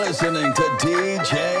listening to DJ